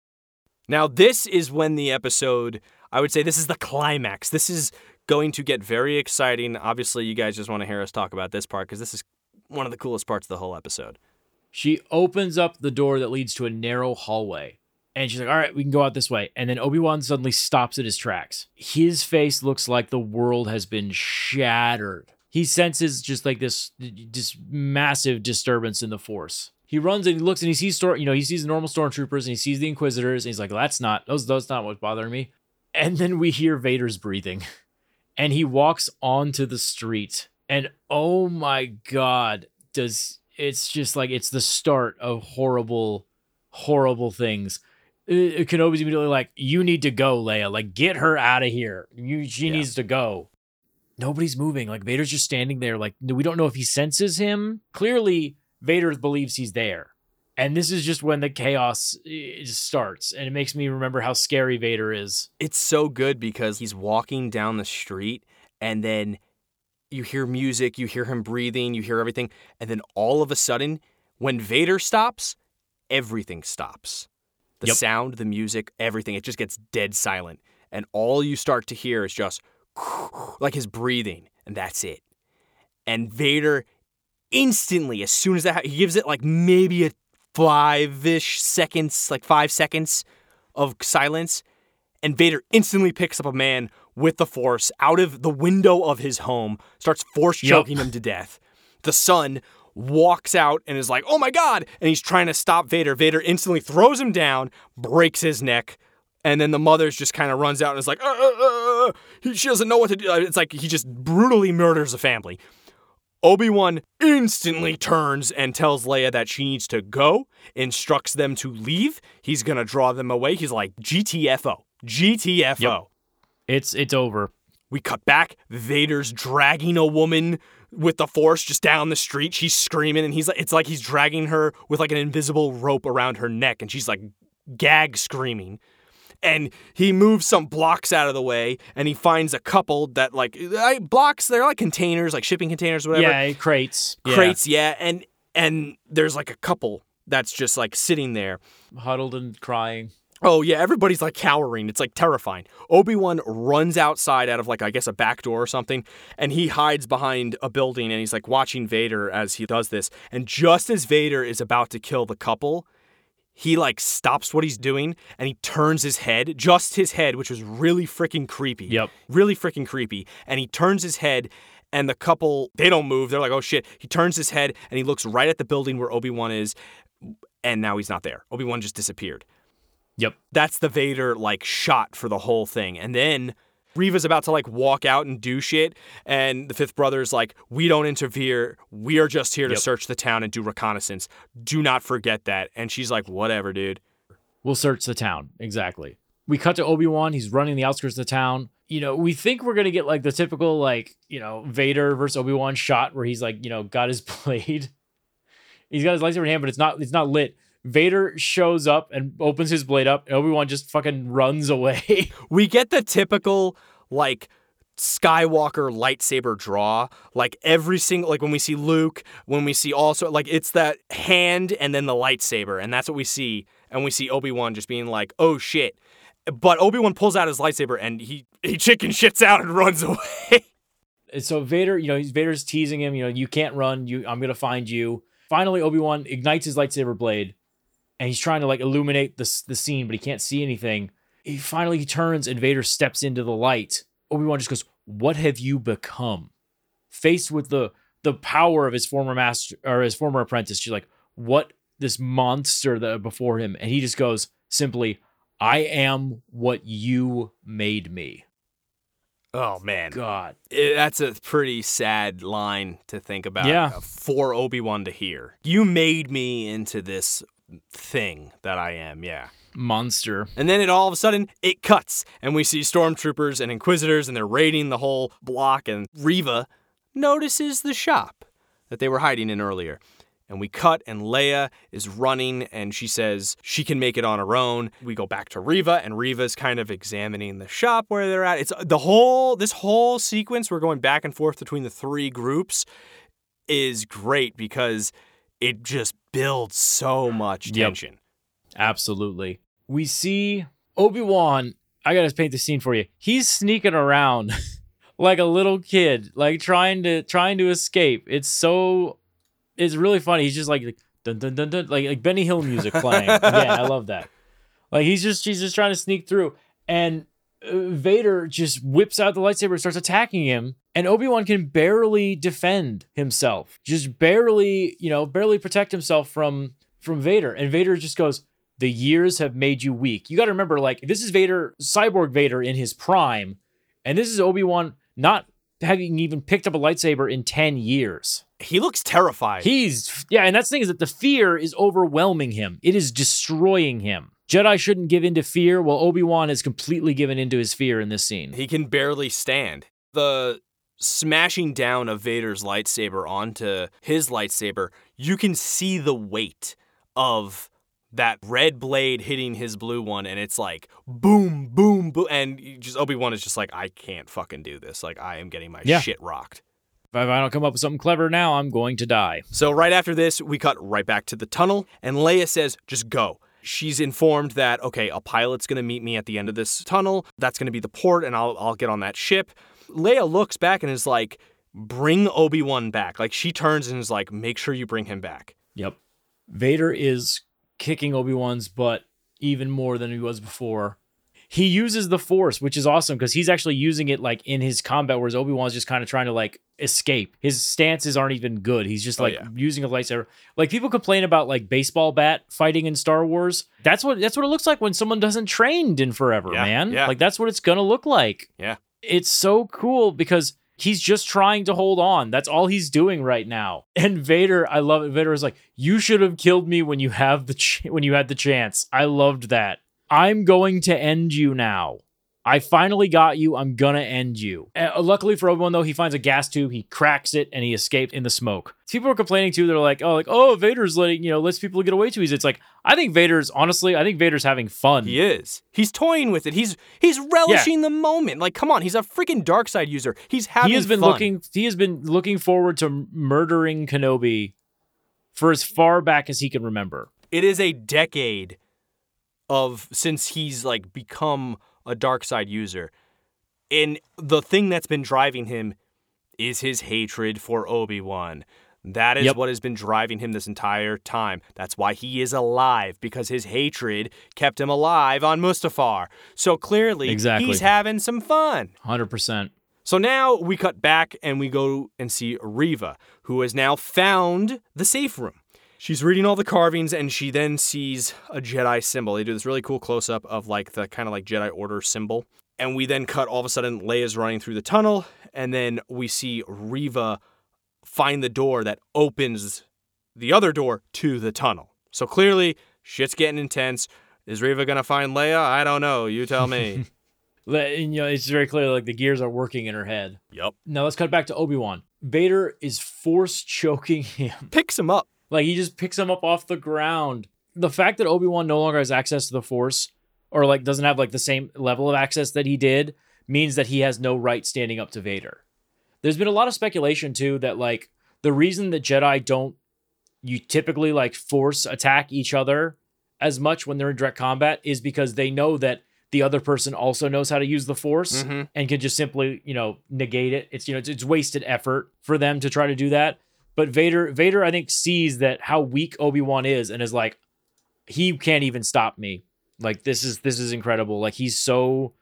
Now, this is when the episode, I would say this is the climax. This is going to get very exciting. Obviously, you guys just want to hear us talk about this part because this is one of the coolest parts of the whole episode. She opens up the door that leads to a narrow hallway. And she's like, all right, we can go out this way. And then Obi Wan suddenly stops at his tracks. His face looks like the world has been shattered. He senses just like this, this massive disturbance in the Force. He runs and he looks and he sees storm, you know, he sees the normal stormtroopers and he sees the Inquisitors and he's like, that's not those that's not what's bothering me. And then we hear Vader's breathing, and he walks onto the street, and oh my god, does it's just like it's the start of horrible, horrible things. Kenobi's immediately like, "You need to go, Leia. Like, get her out of here. You, she Yeah. needs to go." Nobody's moving. Like Vader's just standing there. Like we don't know if he senses him. Clearly, Vader believes he's there, and this is just when the chaos starts, and it makes me remember how scary Vader is. It's so good because he's walking down the street and then you hear music, you hear him breathing, you hear everything. And then all of a sudden, when Vader stops, everything stops. The Yep. sound, the music, everything, it just gets dead silent. And all you start to hear is just like his breathing, and that's it. And Vader instantly, as soon as that, ha- he gives it like maybe a five ish seconds, like five seconds of silence. And Vader instantly picks up a man with the Force out of the window of his home, starts force choking him to death. The son walks out and is like, oh my God. And he's trying to stop Vader. Vader instantly throws him down, breaks his neck. And then the mother's just kind of runs out and is like, uh, uh, uh, uh. She doesn't know what to do. It's like he just brutally murders a family. Obi Wan instantly turns and tells Leia that she needs to go, instructs them to leave. He's going to draw them away. He's like, GTFO. GTFO. Yep. It's it's over. We cut back. Vader's dragging a woman with the force just down the street. She's screaming, and he's like, it's like he's dragging her with like an invisible rope around her neck, and she's like gag screaming. And he moves some blocks out of the way, and he finds a couple that like I- blocks. They're like containers, like shipping containers, whatever Yeah, crates. Yeah. crates yeah and and there's like a couple that's just like sitting there huddled and crying. Oh yeah everybody's like cowering it's like terrifying obi-wan runs outside out of like i guess a back door or something and he hides behind a building and he's like watching vader as he does this and just as vader is about to kill the couple he like stops what he's doing and he turns his head just his head which was really freaking creepy Yep. really freaking creepy. And he turns his head, and the couple they don't move. They're like, "Oh shit!" He turns his head and he looks right at the building where Obi Wan is, and now he's not there. Obi Wan just disappeared. Yep. That's the Vader like shot for the whole thing, and then. Reva's about to like walk out and do shit, and the fifth brother's like, We don't interfere. We are just here to Yep. search the town and do reconnaissance. Do not forget that. And she's like, Whatever, dude. We'll search the town. Exactly. We cut to Obi-Wan. He's running the outskirts of the town. You know, we think we're gonna get like the typical like, you know, Vader versus Obi-Wan shot where he's like, you know, got his blade. He's got his lightsaber in hand, but it's not it's not lit. Vader shows up and opens his blade up, and Obi Wan just fucking runs away. We get the typical like Skywalker lightsaber draw, like every single like when we see Luke, when we see also like it's that hand and then the lightsaber, and that's what we see, and we see Obi Wan just being like, "Oh shit." But Obi Wan pulls out his lightsaber and he he chicken shits out and runs away. And so Vader, you know, Vader's teasing him. You know, you can't run. You, I'm gonna find you. Finally, Obi Wan ignites his lightsaber blade, and he's trying to like illuminate the the scene, but he can't see anything. He finally turns, and Vader steps into the light. Obi Wan just goes, "What have you become?" Faced with the the power of his former master or his former apprentice, she's like, "What this monster that before him?" And he just goes simply, "I am what you made me." Oh man, God, It- that's a pretty sad line to think about. Yeah. uh, for Obi Wan to hear. You made me into this thing that I am. Yeah. monster. And then it all of a sudden it cuts, and we see stormtroopers and inquisitors, and they're raiding the whole block. And Reva notices the shop that they were hiding in earlier. And we cut, and Leia is running, and she says she can make it on her own. We go back to Reva, and Reva's kind of examining the shop where they're at. It's the whole this whole sequence. We're going back and forth between the three groups is great because it just builds so much Yep. tension. Absolutely. We see Obi Wan. I gotta paint the scene for you. He's sneaking around like a little kid, like trying to trying to escape. It's so. It's really funny. He's just like dun dun dun dun, like like Benny Hill music playing. yeah, I love that. Like he's just he's just trying to sneak through, and Vader just whips out the lightsaber and starts attacking him. And Obi Wan can barely defend himself, just barely, you know, barely protect himself from from Vader. And Vader just goes, "The years have made you weak." You got to remember, like this is Vader, cyborg Vader in his prime, and this is Obi Wan not having even picked up a lightsaber in ten years. He looks terrified. He's yeah, and that's the thing is that the fear is overwhelming him. It is destroying him. Jedi shouldn't give in to fear, while Obi Wan is completely given into his fear in this scene. He can barely stand. The smashing down of Vader's lightsaber onto his lightsaber, you can see the weight of that red blade hitting his blue one, and it's like boom, boom, boom. And just Obi Wan is just like, I can't fucking do this. Like, I am getting my Yeah. shit rocked. If I don't come up with something clever now, I'm going to die. So right after this, we cut right back to the tunnel, and Leia says, just go. She's informed that, okay, a pilot's gonna meet me at the end of this tunnel. That's gonna be the port, and I'll, I'll get on that ship. Leia looks back and is like, bring Obi-Wan back. Like she turns and is like, make sure you bring him back. Yep. Vader is kicking Obi Wan's butt even more than he was before. He uses the Force, which is awesome because he's actually using it like in his combat, whereas Obi Wan's just kind of trying to like escape. His stances aren't even good. He's just Oh, like yeah. using a lightsaber. Like people complain about like baseball bat fighting in Star Wars. That's what that's what it looks like when someone doesn't trained in forever, Yeah, man. yeah. Like that's what it's gonna look like. Yeah. It's so cool because he's just trying to hold on. That's all he's doing right now. And Vader, I love it. Vader is like, "You should have killed me when you have the ch- when you had the chance." I loved that. I'm going to end you now. I finally got you. I'm gonna end you. Uh, luckily for Obi Wan, though, he finds a gas tube. He cracks it and he escapes in the smoke. People are complaining too. They're like, "Oh, like oh, Vader's letting you know lets people get away too easy." It's like I think Vader's honestly, I think Vader's having fun. He is. He's toying with it. He's he's relishing the moment. Like, come on, he's a freaking dark side user. He's having he has been fun. looking he has been looking forward to murdering Kenobi for as far back as he can remember. it is a decade of since he's like become a dark side user and the thing that's been driving him is his hatred for obi-wan that is Yep. what has been driving him this entire time that's why he is alive because his hatred kept him alive on mustafar so clearly Exactly. he's having some fun 100%. so now we cut back and we go and see Reva, who has now found the safe room. She's reading all the carvings and she then sees a Jedi symbol. They do this really cool close up of like the kind of like Jedi Order symbol. And we then cut all of a sudden Leia's running through the tunnel and then we see Reva find the door that opens the other door to the tunnel. So clearly shit's getting intense. Is Reva going to find Leia? I don't know. You tell me. You know, it's very clear like the gears are working in her head. yep. Now let's cut back to Obi-Wan. Vader is force choking him. Picks him up. Like he just picks him up off the ground. the fact that Obi Wan no longer has access to the Force, or like doesn't have like the same level of access that he did, means that he has no right standing up to Vader. There's been a lot of speculation too that like the reason that Jedi don't you typically like force attack each other as much when they're in direct combat is because they know that the other person also knows how to use the force Mhm. and can just simply you know negate it it's you know it's, it's wasted effort for them to try to do that but vader vader i think sees that how weak obi-wan is and is like he can't even stop me like this is this is incredible like he's so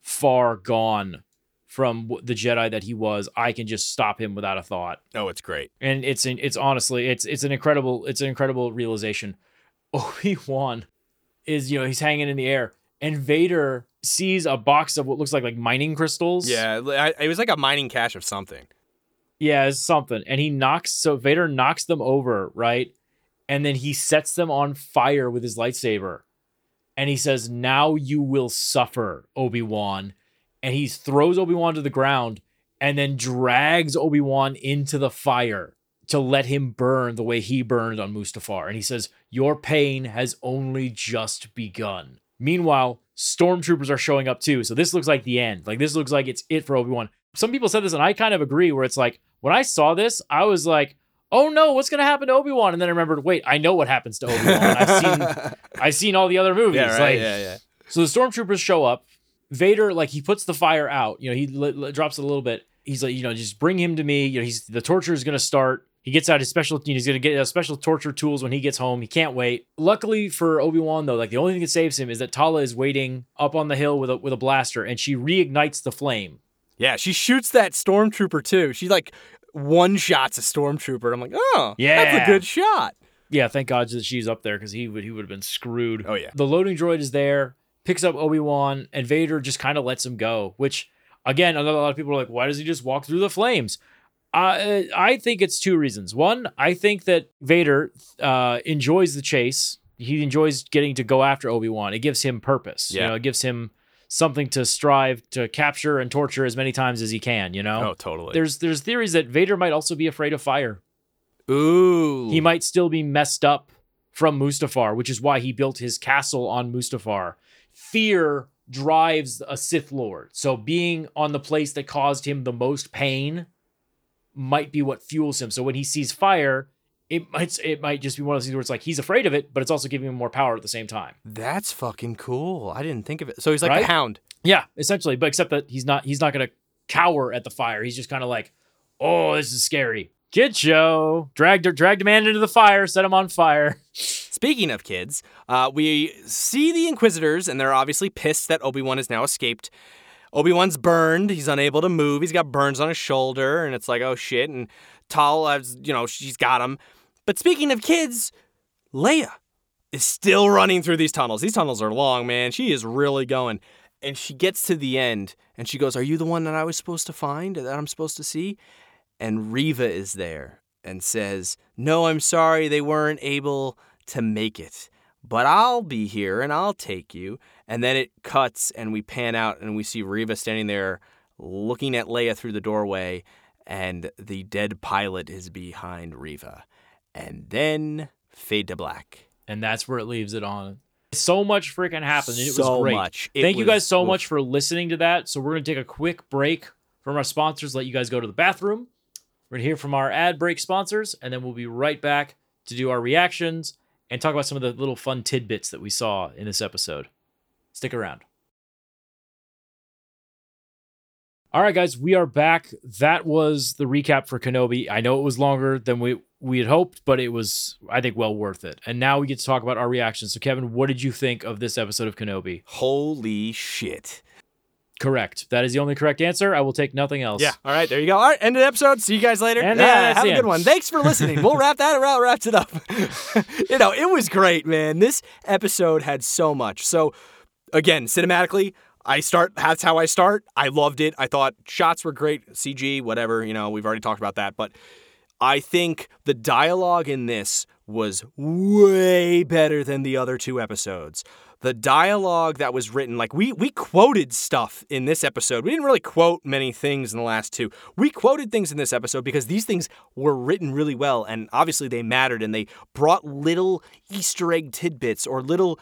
far gone from the jedi that he was i can just stop him without a thought Oh, it's great. and it's an, it's honestly it's it's an incredible it's an incredible realization. Obi Wan is you know he's hanging in the air, and Vader sees a box of what looks like like mining crystals. Yeah, it was like a mining cache of something. Yeah, it's something, and he knocks so Vader knocks them over right, and then he sets them on fire with his lightsaber, and he says, "Now you will suffer, Obi Wan," and he throws Obi Wan to the ground, and then drags Obi Wan into the fire to let him burn the way he burned on Mustafar. And he says, Your pain has only just begun. Meanwhile, stormtroopers are showing up too. So this looks like the end. Like this looks like it's it for Obi-Wan. Some people said this, and I kind of agree, where it's like, when I saw this, I was like, oh no, what's gonna happen to Obi-Wan? And then I remembered, wait, I know what happens to Obi-Wan. I've seen I've seen all the other movies. yeah, right. Like, yeah, yeah. so the stormtroopers show up. Vader, like, he puts the fire out. You know, he li- li- drops it a little bit. He's like, you know, just bring him to me. You know, he's the torture is going to start. He gets out his special. You know, he's to get uh, special torture tools when he gets home. He can't wait. Luckily for Obi Wan, though, like the only thing that saves him is that Tala is waiting up on the hill with a with a blaster, and she reignites the flame. Yeah, she shoots that stormtrooper too. She like one shots a stormtrooper. I'm like, oh, yeah, that's a good shot. Yeah, thank God that she's up there because he would he would have been screwed. Oh yeah. The loading droid is there, picks up Obi Wan, and Vader just kind of lets him go. Which, again, a lot of people are like, why does he just walk through the flames? Uh, I think it's two reasons. One, I think that Vader uh, enjoys the chase. He enjoys getting to go after Obi Wan. It gives him purpose. You Yeah. know, it gives him something to strive to capture and torture as many times as he can. You know, Oh, totally. there's there's theories that Vader might also be afraid of fire. Ooh. He might still be messed up from Mustafar, which is why he built his castle on Mustafar. Fear drives a Sith Lord. So being on the place that caused him the most pain might be what fuels him. So when he sees fire, it might it might just be one of those things where it's like he's afraid of it, but it's also giving him more power at the same time. That's fucking cool. I didn't think of it. So he's like Right? the hound. Yeah, essentially, but except that he's not he's not gonna cower at the fire. He's just kind of like, oh, this is scary. Kid show. Dragged dragged a man into the fire, set him on fire. Speaking of kids, uh, we see the Inquisitors, and they're obviously pissed that Obi Wan has now escaped. Obi Wan's burned. He's unable to move. He's got burns on his shoulder, and it's like, oh shit. And Tal has, you know, she's got him. But speaking of kids, Leia is still running through these tunnels. These tunnels are long, man. She is really going. And she gets to the end, and she goes, Are you the one that I was supposed to find, that I'm supposed to see? And Reva is there and says, No, I'm sorry, they weren't able to make it, but I'll be here and I'll take you. And then it cuts and we pan out and we see Reva standing there looking at Leia through the doorway, and the dead pilot is behind Reva. And then fade to black. and that's where it leaves it on. So much freaking happened. And it So was great. much. It Thank you guys so oof. much for listening to that. So we're gonna take a quick break from our sponsors, let you guys go to the bathroom. We're gonna hear from our ad break sponsors, and then we'll be right back to do our reactions and talk about some of the little fun tidbits that we saw in this episode. Stick around. All right, guys, we are back. That was the recap for Kenobi. I know it was longer than we we had hoped, but it was, I think, well worth it. And now we get to talk about our reactions. So, Kevin, what did you think of this episode of Kenobi? Holy shit. Correct. That is the only correct answer. I will take nothing else. Yeah. All right. There you go. All right. End of the episode. See you guys later. And yeah, have a good end. one. Thanks for listening. we'll wrap that around. Wraps it up. you know, it was great, man. This episode had so much. So, again, cinematically, I start. That's how I start. I loved it. I thought shots were great. CG, whatever. You know, we've already talked about that. But I think the dialogue in this was way better than the other two episodes. the dialogue that was written, like we we quoted stuff in this episode. We didn't really quote many things in the last two. We quoted things in this episode because these things were written really well, and obviously they mattered, and they brought little Easter egg tidbits or little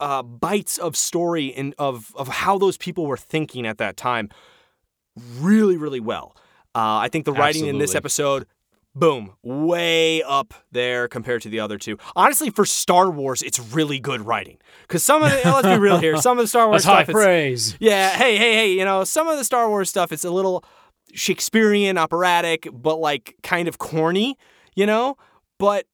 uh, bites of story and of of how those people were thinking at that time, really really well. Uh, I think the writing in this episode boom, way up there compared to the other two. Honestly, for Star Wars, it's really good writing. Because some of the, let's be real here, some of the Star Wars That's high stuff, it's- praise. yeah, hey, hey, hey, you know, some of the Star Wars stuff, it's a little Shakespearean, operatic, but like kind of corny, you know? But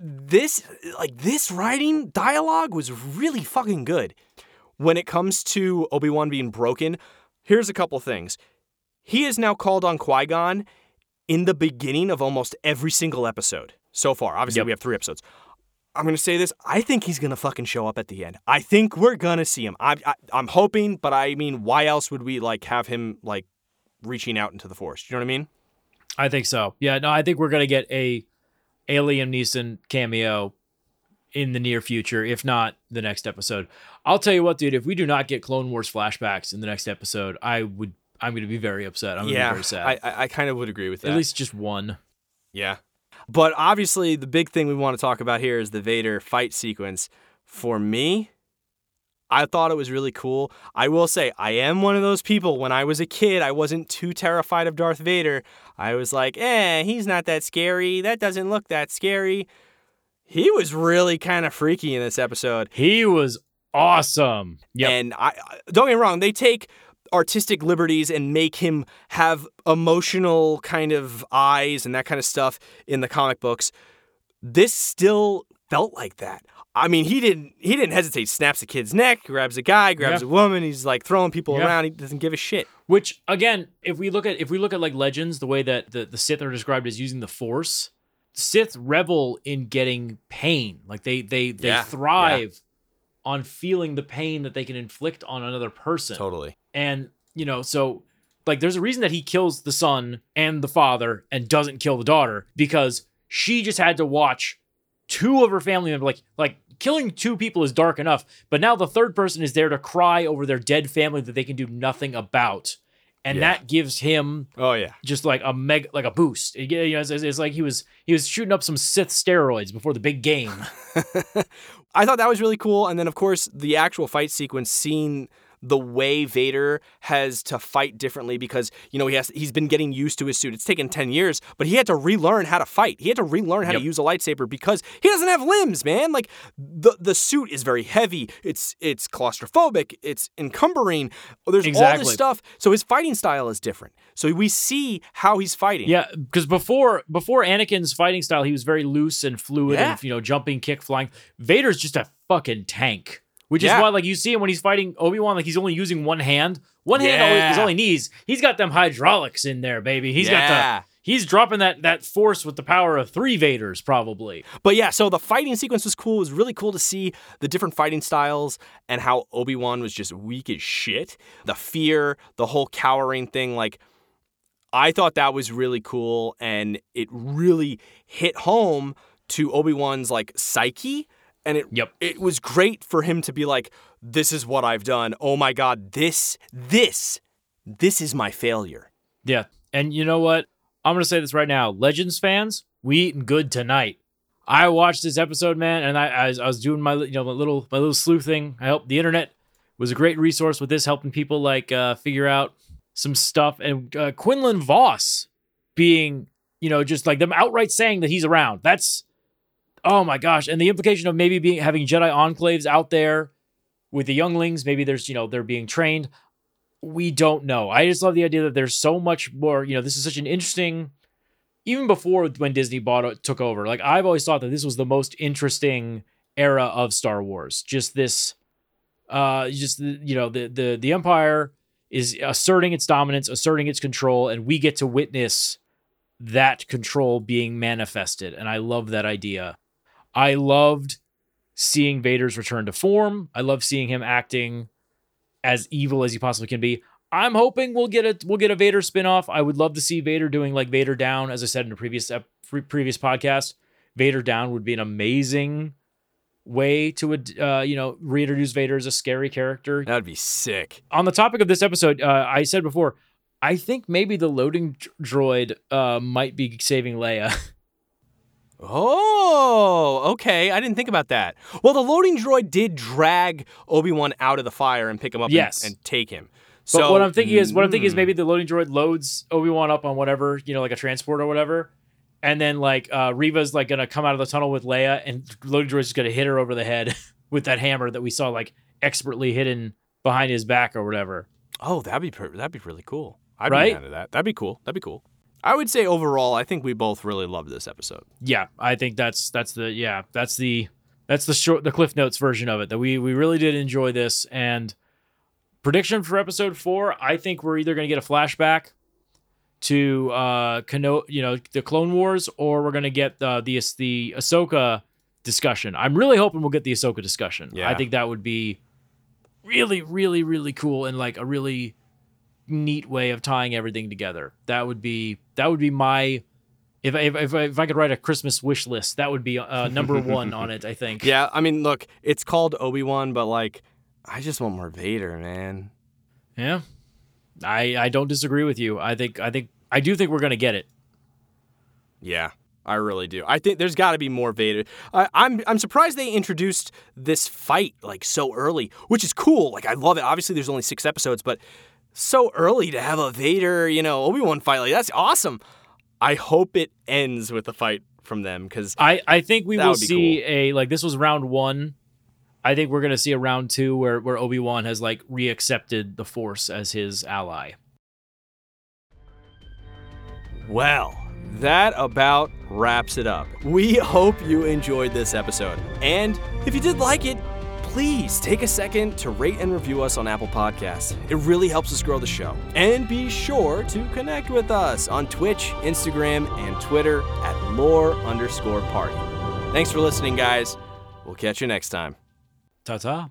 this, like, this writing dialogue was really fucking good. When it comes to Obi Wan being broken, here's a couple things. He is now called on Qui Gon in the beginning of almost every single episode so far. Obviously, Yep. we have three episodes. I'm gonna say this. I think he's gonna fucking show up at the end. I think we're gonna see him. I, I I'm hoping, but I mean, why else would we like have him like reaching out into the forest? You know what I mean? I think so. Yeah, no, I think we're gonna get a Liam Neeson cameo in the near future, if not the next episode. I'll tell you what, dude. If we do not get Clone Wars flashbacks in the next episode, I would. I'm gonna be very upset. I'm gonna yeah, be very sad. I I, kind of would agree with that. At least just one. Yeah. But obviously, the big thing we want to talk about here is the Vader fight sequence. For me, I thought it was really cool. I will say, I am one of those people. When I was a kid, I wasn't too terrified of Darth Vader. I was like, eh, he's not that scary. That doesn't look that scary. He was really kind of freaky in this episode. He was awesome. Yeah. And I I- don't get me wrong, they take artistic liberties and make him have emotional kind of eyes and that kind of stuff in the comic books. This still felt like that. I mean, he didn't he didn't hesitate. Snaps a kid's neck, grabs a guy, grabs Yeah. a woman. He's like throwing people Yeah. around. He doesn't give a shit. Which again, if we look at if we look at like legends, the way that the, the Sith are described as using the Force, Sith revel in getting pain. Like they they they Yeah, thrive on feeling the pain that they can inflict on another person. Totally. And you know, so like there's a reason that he kills the son and the father and doesn't kill the daughter because she just had to watch two of her family members like like killing two people is dark enough, but now the third person is there to cry over their dead family that they can do nothing about. And Yeah. that gives him Oh yeah. just like a meg, like a boost. It- you know, it's, it's- it's like he was he was shooting up some Sith steroids before the big game. I thought that was really cool. And then, of course, the actual fight sequence, seeing the way Vader has to fight differently because you know he has he's been getting used to his suit. It's taken ten years, but he had to relearn how to fight. He had to relearn how Yep. to use a lightsaber because he doesn't have limbs, man. Like the the suit is very heavy. It's it's claustrophobic. It's encumbering. Oh, there's all this stuff. So his fighting style is different. So we see how he's fighting. Yeah, because before before Anakin's fighting style, he was very loose and fluid Yeah. and you know jumping, kick, flying. Vader's just a fucking tank, which Yeah. is why like you see him when he's fighting Obi Wan, like he's only using one hand. One hand all- is Yeah. all he needs. He's got them hydraulics in there, baby. He's Yeah. got the he's dropping that that force with the power of three Vaders, probably. But yeah, so the fighting sequence was cool. It was really cool to see the different fighting styles and how Obi Wan was just weak as shit. The fear, the whole cowering thing, like I thought that was really cool, and it really hit home to Obi Wan's like psyche, and it Yep. it was great for him to be like, "This is what I've done. Oh my god, this this this is my failure." Yeah, and you know what? I'm gonna say this right now, Legends fans, we eating good tonight. I watched this episode, man, and I, I, was, I was doing my you know my little my little sleuthing. I helped the internet was a great resource with this, helping people like uh, figure out some stuff. And uh, Quinlan Vos being you know just like them outright saying that he's around. That's oh my gosh, and the implication of maybe being having Jedi enclaves out there with the younglings. Maybe there's you know they're being trained we don't know. I just love the idea that there's so much more. You know, this is such an interesting. Even before when Disney bought it, took over, like I've always thought that this was the most interesting era of Star Wars. Just this, uh, just you know the the the Empire is asserting its dominance, asserting its control, and we get to witness that control being manifested. And I love that idea. I loved seeing Vader's return to form. I love seeing him acting as evil as he possibly can be. I'm hoping we'll get a we'll get a Vader spinoff. I would love to see Vader doing like Vader Down, as I said in a previous ep- pre- previous podcast. Vader Down would be an amazing way to uh, you know reintroduce Vader as a scary character. That would be sick. On the topic of this episode, uh, I said before, I think maybe the loading droid uh, might be saving Leia. Oh, okay. I didn't think about that. Well, the loading droid did drag Obi Wan out of the fire and pick him up yes. and, and take him. So but what I'm thinking is, what I'm thinking is mm. maybe the loading droid loads Obi Wan up on whatever, you know, like a transport or whatever, and then like uh, Reva's like gonna come out of the tunnel with Leia, and loading droid's gonna hit her over the head with that hammer that we saw like expertly hidden behind his back or whatever. Oh, that'd be that'd be really cool. I'd right? be into that. That'd be cool. That'd be cool. I would say overall, I think we both really loved this episode. Yeah, I think that's that's the yeah that's the that's the short the Cliff Notes version of it that we we really did enjoy this and prediction for episode four. I think we're either going to get a flashback to uh Kano, you know the Clone Wars or we're going to get the the the Ahsoka discussion. I'm really hoping we'll get the Ahsoka discussion. Yeah. I think that would be really really really cool and like a really neat way of tying everything together. That would be that would be my if I, if, I, if I could write a Christmas wish list, that would be uh, number one on it. I think. Yeah, I mean, look, it's called Obi Wan, but like, I just want more Vader, man. Yeah, I I don't disagree with you. I think I think I do think we're gonna get it. Yeah, I really do. I think there's got to be more Vader. I, I'm I'm surprised they introduced this fight like so early, which is cool. Like I love it. Obviously, there's only six episodes, but so early to have a Vader, you know, Obi Wan fight like that's awesome. I hope it ends with a fight from them because I I think we will see cool. a like this was round one. I think we're gonna see a round two where where Obi Wan has like reaccepted the Force as his ally. Well, that about wraps it up. We hope you enjoyed this episode. And if you did like it, please take a second to rate and review us on Apple Podcasts. It really helps us grow the show. And be sure to connect with us on Twitch, Instagram, and Twitter at lore underscore party. Thanks for listening, guys. We'll catch you next time. Ta ta.